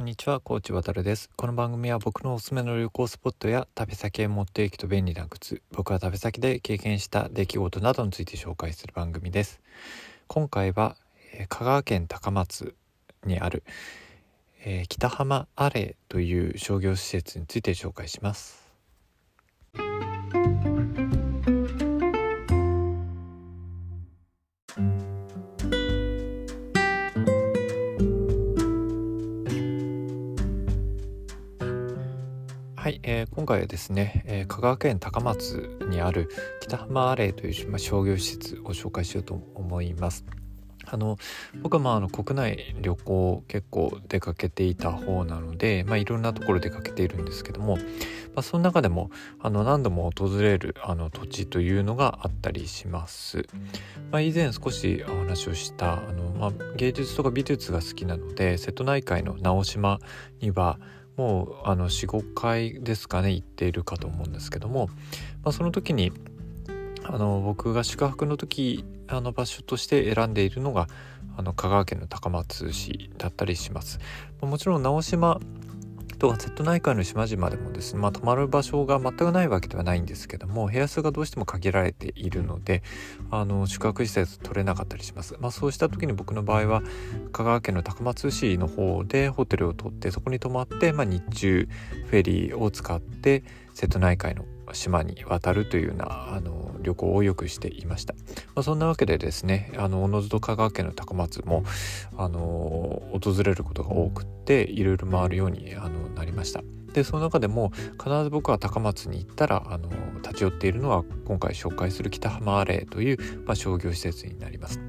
こんにちは、コーチ渡です。この番組は僕のおすすめの旅行スポットや旅先へ持っていくと便利な靴、僕は旅先で経験した出来事などについて紹介する番組です。今回は、えー、香川県高松にある、えー、北浜アレという商業施設について紹介します。えー、今回はですね、えー、香川県高松にある北浜アレイという、まあ、商業施設を紹介しようと思います。あの僕はまああの国内旅行結構出かけていた方なので、まあ、いろんなところ出かけているんですけども、まあ、その中でもあの何度も訪れるあの土地というのがあったりします。まあ、以前少しお話をしたあの、まあ、芸術とか美術が好きなので瀬戸内海の直島にはもうあの45回ですかね行っているかと思うんですけども、まあ、その時にあの僕が宿泊の時あの場所として選んでいるのがあの香川県の高松市だったりします。もちろん直島とは瀬戸内海の島々でもですね、まあ、泊まる場所が全くないわけではないんですけども部屋数がどうしても限られているのであの宿泊施設取れなかったりします、まあ、そうした時に僕の場合は香川県の高松市の方でホテルを取ってそこに泊まって、まあ、日中フェリーを使って瀬戸内海の島に渡るというようなあの旅行をよくしていました、まあ、そんなわけでですねあのおのずと香川県の高松もあの訪れることが多くっていろいろ回るようにあのなりました。でその中でも必ず僕は高松に行ったらあの立ち寄っているのは今回紹介する北浜アレイという、まあ、商業施設になります。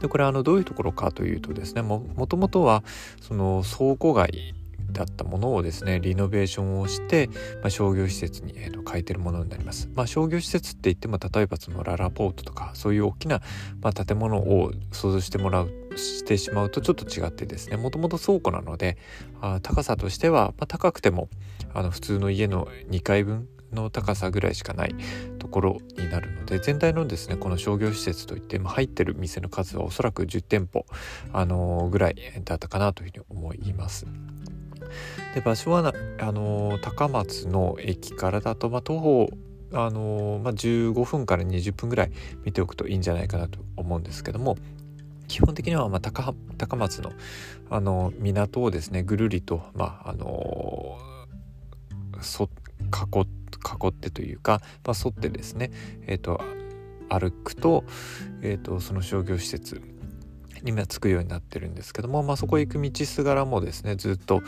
でこれあのどういうところかというとですねもともとはその倉庫街だったものをですねリノベーションをして、まあ、商業施設に、えー、と変えてるものになります。まあ、商業施設って言っても例えばそのララポートとかそういう大きな、まあ、建物を想像してもらうしてしまうとちょっと違ってですねもともと倉庫なのであ高さとしては、まあ、高くてもあの普通の家の2階分の高さぐらいしかないところになるので全体のですねこの商業施設といって、まあ、入ってる店の数はおそらく10店舗、あの、ぐらいだったかなというふうに思います。で場所はあの高松の駅からだと、まあ、徒歩あのまあ、15分から20分ぐらい見ておくといいんじゃないかなと思うんですけども基本的にはまあ高松のあの港をですねぐるりと、まああのそ囲囲ってというか、まあ、沿ってですね、えーと、歩くと,、えーとその商業施設に着くようになってるんですけども、まあ、そこへ行く道すがらもですねずっと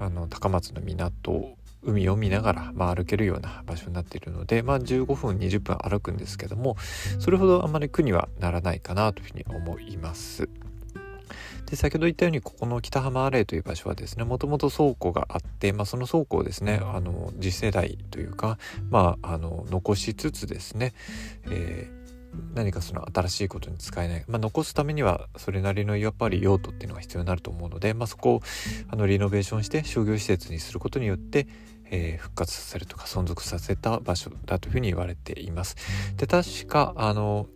あの高松の港海を見ながら、まあ、歩けるような場所になっているので、まあ、15分20分歩くんですけどもそれほどあまり苦にはならないかなというふうに思います。で先ほど言ったようにここの北浜アレイという場所はですねもともと倉庫があって、まあ、その倉庫をですねあの次世代というか、まあ、あの残しつつですね、え何かその新しいことに使えない、まあ、残すためにはそれなりのやっぱり用途っていうのが必要になると思うので、まあ、そこをあのリノベーションして商業施設にすることによって、えー、復活させるとか存続させた場所だというふうに言われています。で確かあの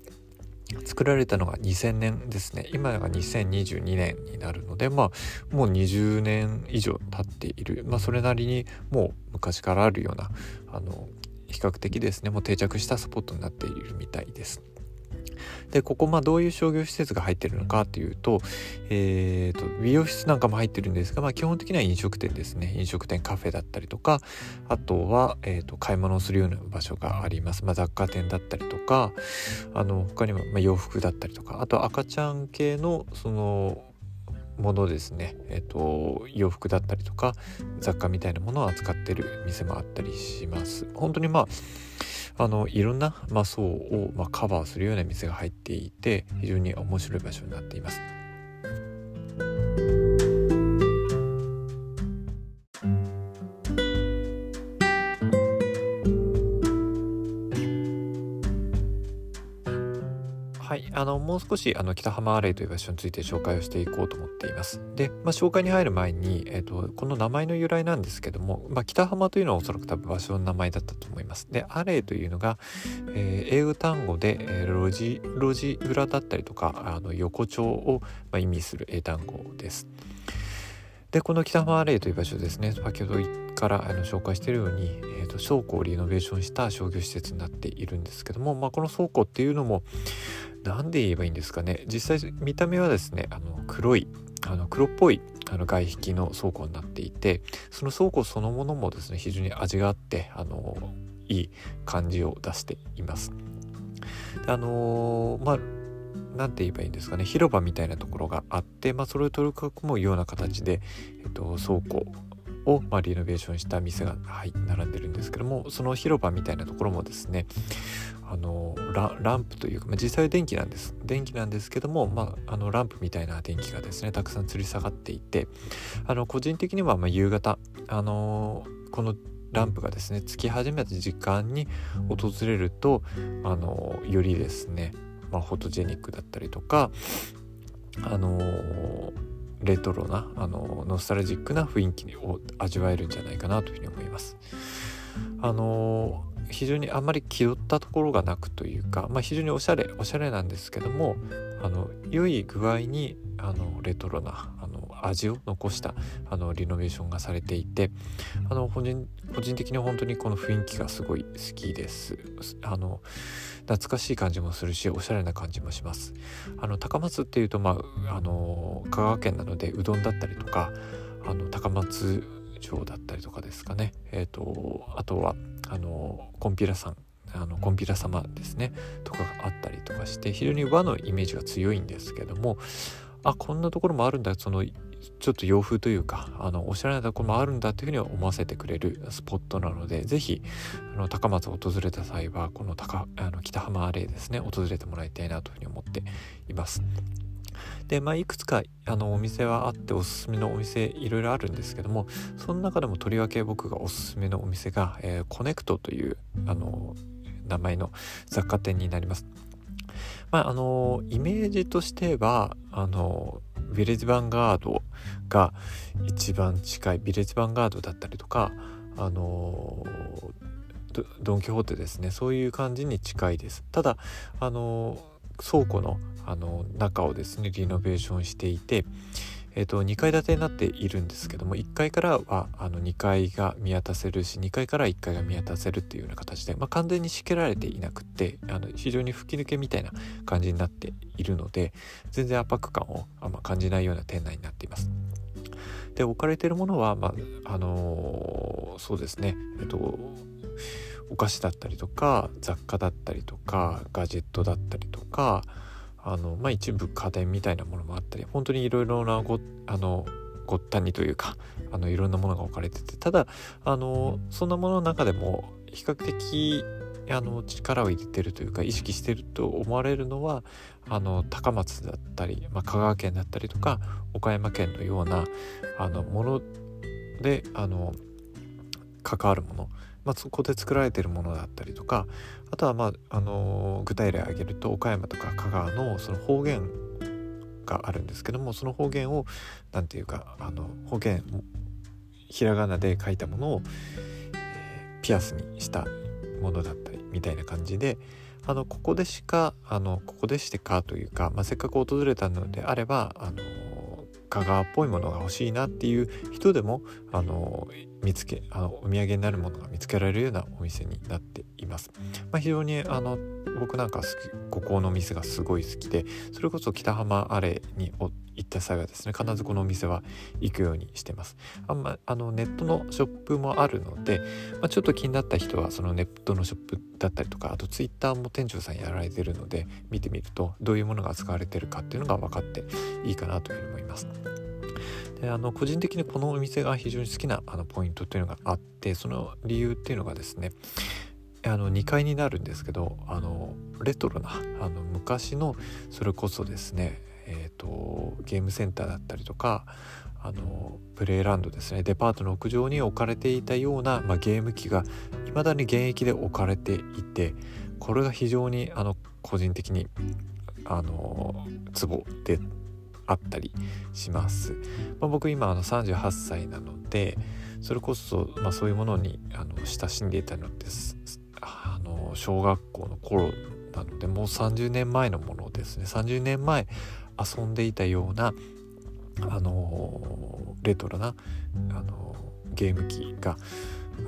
作られたのが2000年ですね。今が2022年になるのでまあもう20年以上経っている、まあ、それなりにもう昔からあるようなあの比較的ですねもう定着したスポットになっているみたいです。でここまあどういう商業施設が入ってるのかというと,、えーと、美容室なんかも入ってるんですが、まあ、基本的には飲食店ですね飲食店カフェだったりとかあとは、えーと、買い物をするような場所があります、まあ、雑貨店だったりとかあの他にもま洋服だったりとかあと赤ちゃん系のそのものですね、えっと、洋服だったりとか雑貨みたいなものを扱ってる店もあったりします本当にまああのいろんな、まあ、層を、まあ、カバーするような店が入っていて非常に面白い場所になっています。う少しあの北浜アレイという場所について紹介をしていこうと思っています。で、まあ、紹介に入る前に、えーと、この名前の由来なんですけども、まあ、北浜というのはおそらく多分場所の名前だったと思います。でアレイというのが、えー、英語単語で、えー、路地路地裏だったりとかあの横丁を、まあ、意味する英単語です。でこの北浜アレイという場所ですね先ほどからあの紹介しているように、えーと、倉庫をリノベーションした商業施設になっているんですけども、まあ、この倉庫っていうのも何で言えばいいんですかね実際見た目はですねあの黒いあの黒っぽいあの外壁の倉庫になっていてその倉庫そのものもですね非常に味があってあのいい感じを出しています。あのー、まあ何て言えばいいんですかね。広場みたいなところがあって、まあ、それを取り囲むような形で、えっと、倉庫を、まあ、リノベーションした店が、はい、並んでるんですけどもその広場みたいなところもですねあのランプというか、まあ、実際は電気なんです。電気なんですけども、まあ、あのランプみたいな電気がですねたくさん吊り下がっていてあの個人的にはま夕方あのこのランプがですねつき始めた時間に訪れるとあのよりですね、まあ、フォトジェニックだったりとかあのレトロなあのノスタルジックな雰囲気を味わえるんじゃないかなというふうに思います。あの非常にあんまり気取ったところがなくというか、まあ、非常におしゃれおしゃれなんですけどもあの良い具合にあのレトロな味を残したあのリノベーションがされていてあの個人個人的に本当にこの雰囲気がすごい好きです。あの懐かしい感じもするしおしゃれな感じもします。あの高松っていうとまああの香川県なのでうどんだったりとかあの高松城だったりとかですかね。えっ、ー、とあとはあのコンピラさんあのコンピラ様ですね。とかがあったりとかして非常に和のイメージが強いんですけどもあこんなところもあるんだ。そのちょっと洋風というかあのおしゃれなところもあるんだというふうに思わせてくれるスポットなので是非あの高松を訪れた際はこの高あの北浜アレイですね訪れてもらいたいなというふうに思っています。でまあいくつかあのお店はあっておすすめのお店いろいろあるんですけどもその中でもとりわけ僕がおすすめのお店が、えー、コネクトというあの名前の雑貨店になります。まああのイメージとしてはあのヴィレッジヴァンガードが一番近いヴィレッジヴァンガードだったりとかあのドン・キホーテですね。そういう感じに近いです。ただあの倉庫のあの中をですねリノベーションしていてえーと、2階建てになっているんですけども1階からはあの2階が見渡せるし2階から1階が見渡せるっていうような形で、まあ、完全に仕切られていなくてあの非常に吹き抜けみたいな感じになっているので全然圧迫感をあんま感じないような店内になっています。で置かれているものは、まああのー、そうですねえっ、とお菓子だったりとか雑貨だったりとかガジェットだったりとかあの、まあ、一部家電みたいなものもあったり本当にいろいろなごあのごったにというかあのいろんなものが置かれててただあのそんなものの中でも比較的あの力を入れてるというか意識してると思われるのはあの高松だったり、まあ、香川県だったりとか岡山県のようなあのものであの関わるものまあ、そこで作られているものだったりとかあとは、まああの具体例を挙げると岡山とか香川のその方言があるんですけどもその方言を何て言うかあの方言ひらがなで書いたものを、えー、ピアスにしたものだったりみたいな感じであのここでしかあのここでしてかというか、まあ、せっかく訪れたのであればあの香川っぽいものが欲しいなっていう人でもあの見つけあのお土産になるものが見つけられるようなお店になっています。まあ、非常にあの僕なんか好きここの店がすごい好きでそれこそ北浜アレに行った際はですね必ずこのお店は行くようにしてます。あんまあのネットのショップもあるので、まあ、ちょっと気になった人はそのネットのショップだったりとかあとツイッターも店長さんやられてるので見てみるとどういうものが使われてるかっていうのが分かっていいかなというふうに思います。であの個人的にこのお店が非常に好きなあのポイントというのがあってその理由っていうのがですねあの2階になるんですけどあのレトロなあの昔のそれこそですねえーと、ゲームセンターだったりとかあのプレイランドですね。デパートの屋上に置かれていたような、まあ、ゲーム機が未だに現役で置かれていてこれが非常にあの個人的にあのツボであったりします。まあ、僕今あの38歳なのでそれこそ、まあ、そういうものにあの親しんでいたのです。あの小学校の頃なのでもう30年前のものですね。30年前遊んでいたようなあのレトロな、あのゲーム機が、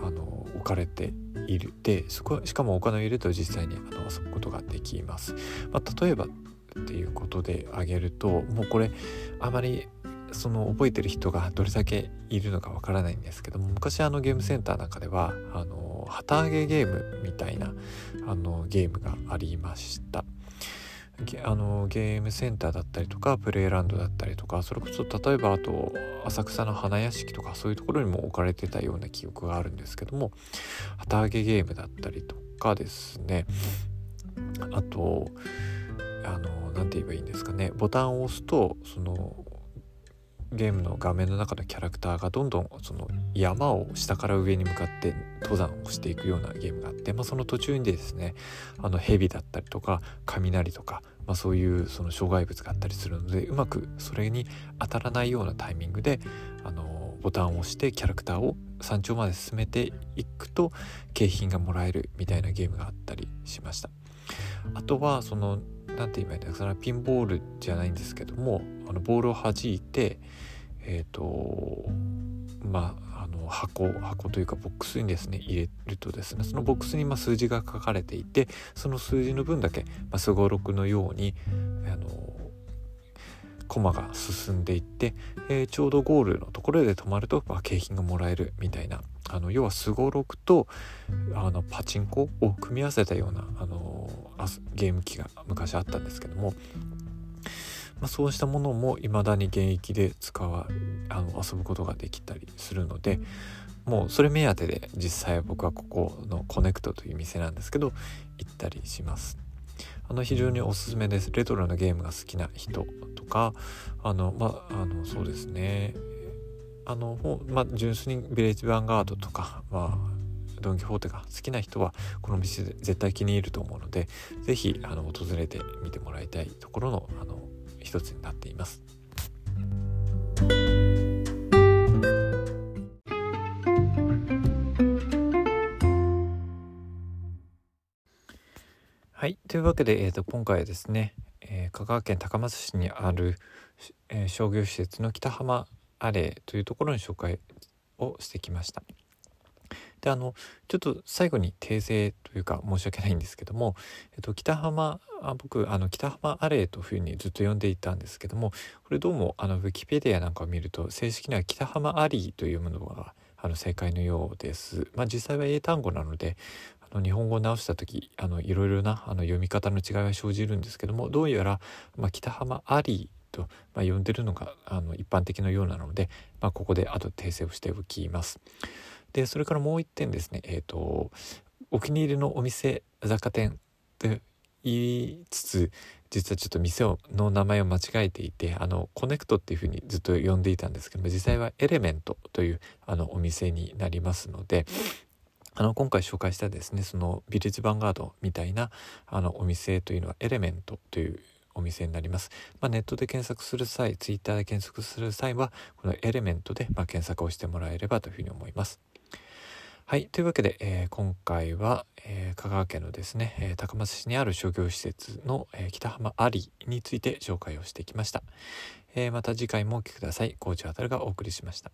あの置かれているでそこしかもお金を入れると実際にあの遊ぶことができます。まあ、例えばっていうことで挙げるともうこれあまりその覚えてる人がどれだけいるのかわからないんですけども昔あのゲームセンターなんかではあの旗揚げゲームみたいなあのゲームがありました。あのゲームセンターだったりとかプレイランドだったりとかそれこそ例えばあと浅草の花屋敷とかそういうところにも置かれてたような記憶があるんですけども旗揚げゲームだったりとかですね。あとあの何て言えばいいんですかね。ボタンを押すとそのゲームの画面の中のキャラクターがどんどんその山を下から上に向かって登山をしていくようなゲームがあって、まあ、その途中にですねあの蛇だったりとか雷とか、まあ、そういうその障害物があったりするのでうまくそれに当たらないようなタイミングであのボタンを押してキャラクターを山頂まで進めていくと景品がもらえるみたいなゲームがあったりしました。あとはその何て言えばいいんだろう。それはピンボールじゃないんですけどもあのボールを弾いてえっ、ー、とまああの箱箱というかボックスにですね入れるとですねそのボックスにま数字が書かれていてその数字の分だけすごろくのようにあのコマが進んでいって、えー、ちょうどゴールのところで止まると、まあ、景品がもらえるみたいなあの要はすごろくとあのパチンコを組み合わせたようなあのゲーム機が昔あったんですけども、まあ、そうしたものも未だに現役で使わあの遊ぶことができたりするのでもうそれ目当てで実際僕はここのコネクトという店なんですけど行ったりします。あの非常におすすめです。レトロなゲームが好きな人とかあのまあのそうですねあのまあ純粋にビレッジヴァンガードとかまあドン・キホーテが好きな人はこの店絶対気に入ると思うので是非訪れてみてもらいたいところのあの一つになっています。はい。というわけで、えーと、今回はですね、えー、香川県高松市にある、えー、商業施設の北浜アレーというところに紹介をしてきました。であのちょっと最後に訂正というか申し訳ないんですけども、えっと、北浜あ僕あの北浜アレイというふうにずっと呼んでいたんですけどもこれどうもあのウィキペディアなんかを見ると正式には北浜アリーというものがあの正解のようです。まあ、実際は英単語なのでの日本語を直した時あのいろいろなあの読み方の違いは生じるんですけどもどうやら、まあ、北浜アリーと、まあ、呼んでるのがあの一般的のようなので、まあ、ここで後訂正をしておきます。でそれからもう一点ですねえ、ー、とお気に入りのお店雑貨店と言いつつ実はちょっと店の名前を間違えていてあのコネクトっていうふうにずっと呼んでいたんですけども実際はエレメントというあのお店になりますのであの今回紹介したですねそのビレッジヴァンガードみたいなあのお店というのはエレメントというお店になります。まあ、ネットで検索する際、ツイッターで検索する際は、このエレメントでま検索をしてもらえればというふうに思います。はい。というわけで、えー、今回は、えー、香川県のですね、えー、高松市にある商業施設の、え北浜アリについて紹介をしてきました。えまた次回もお聴きください。コーチあたるがお送りしました。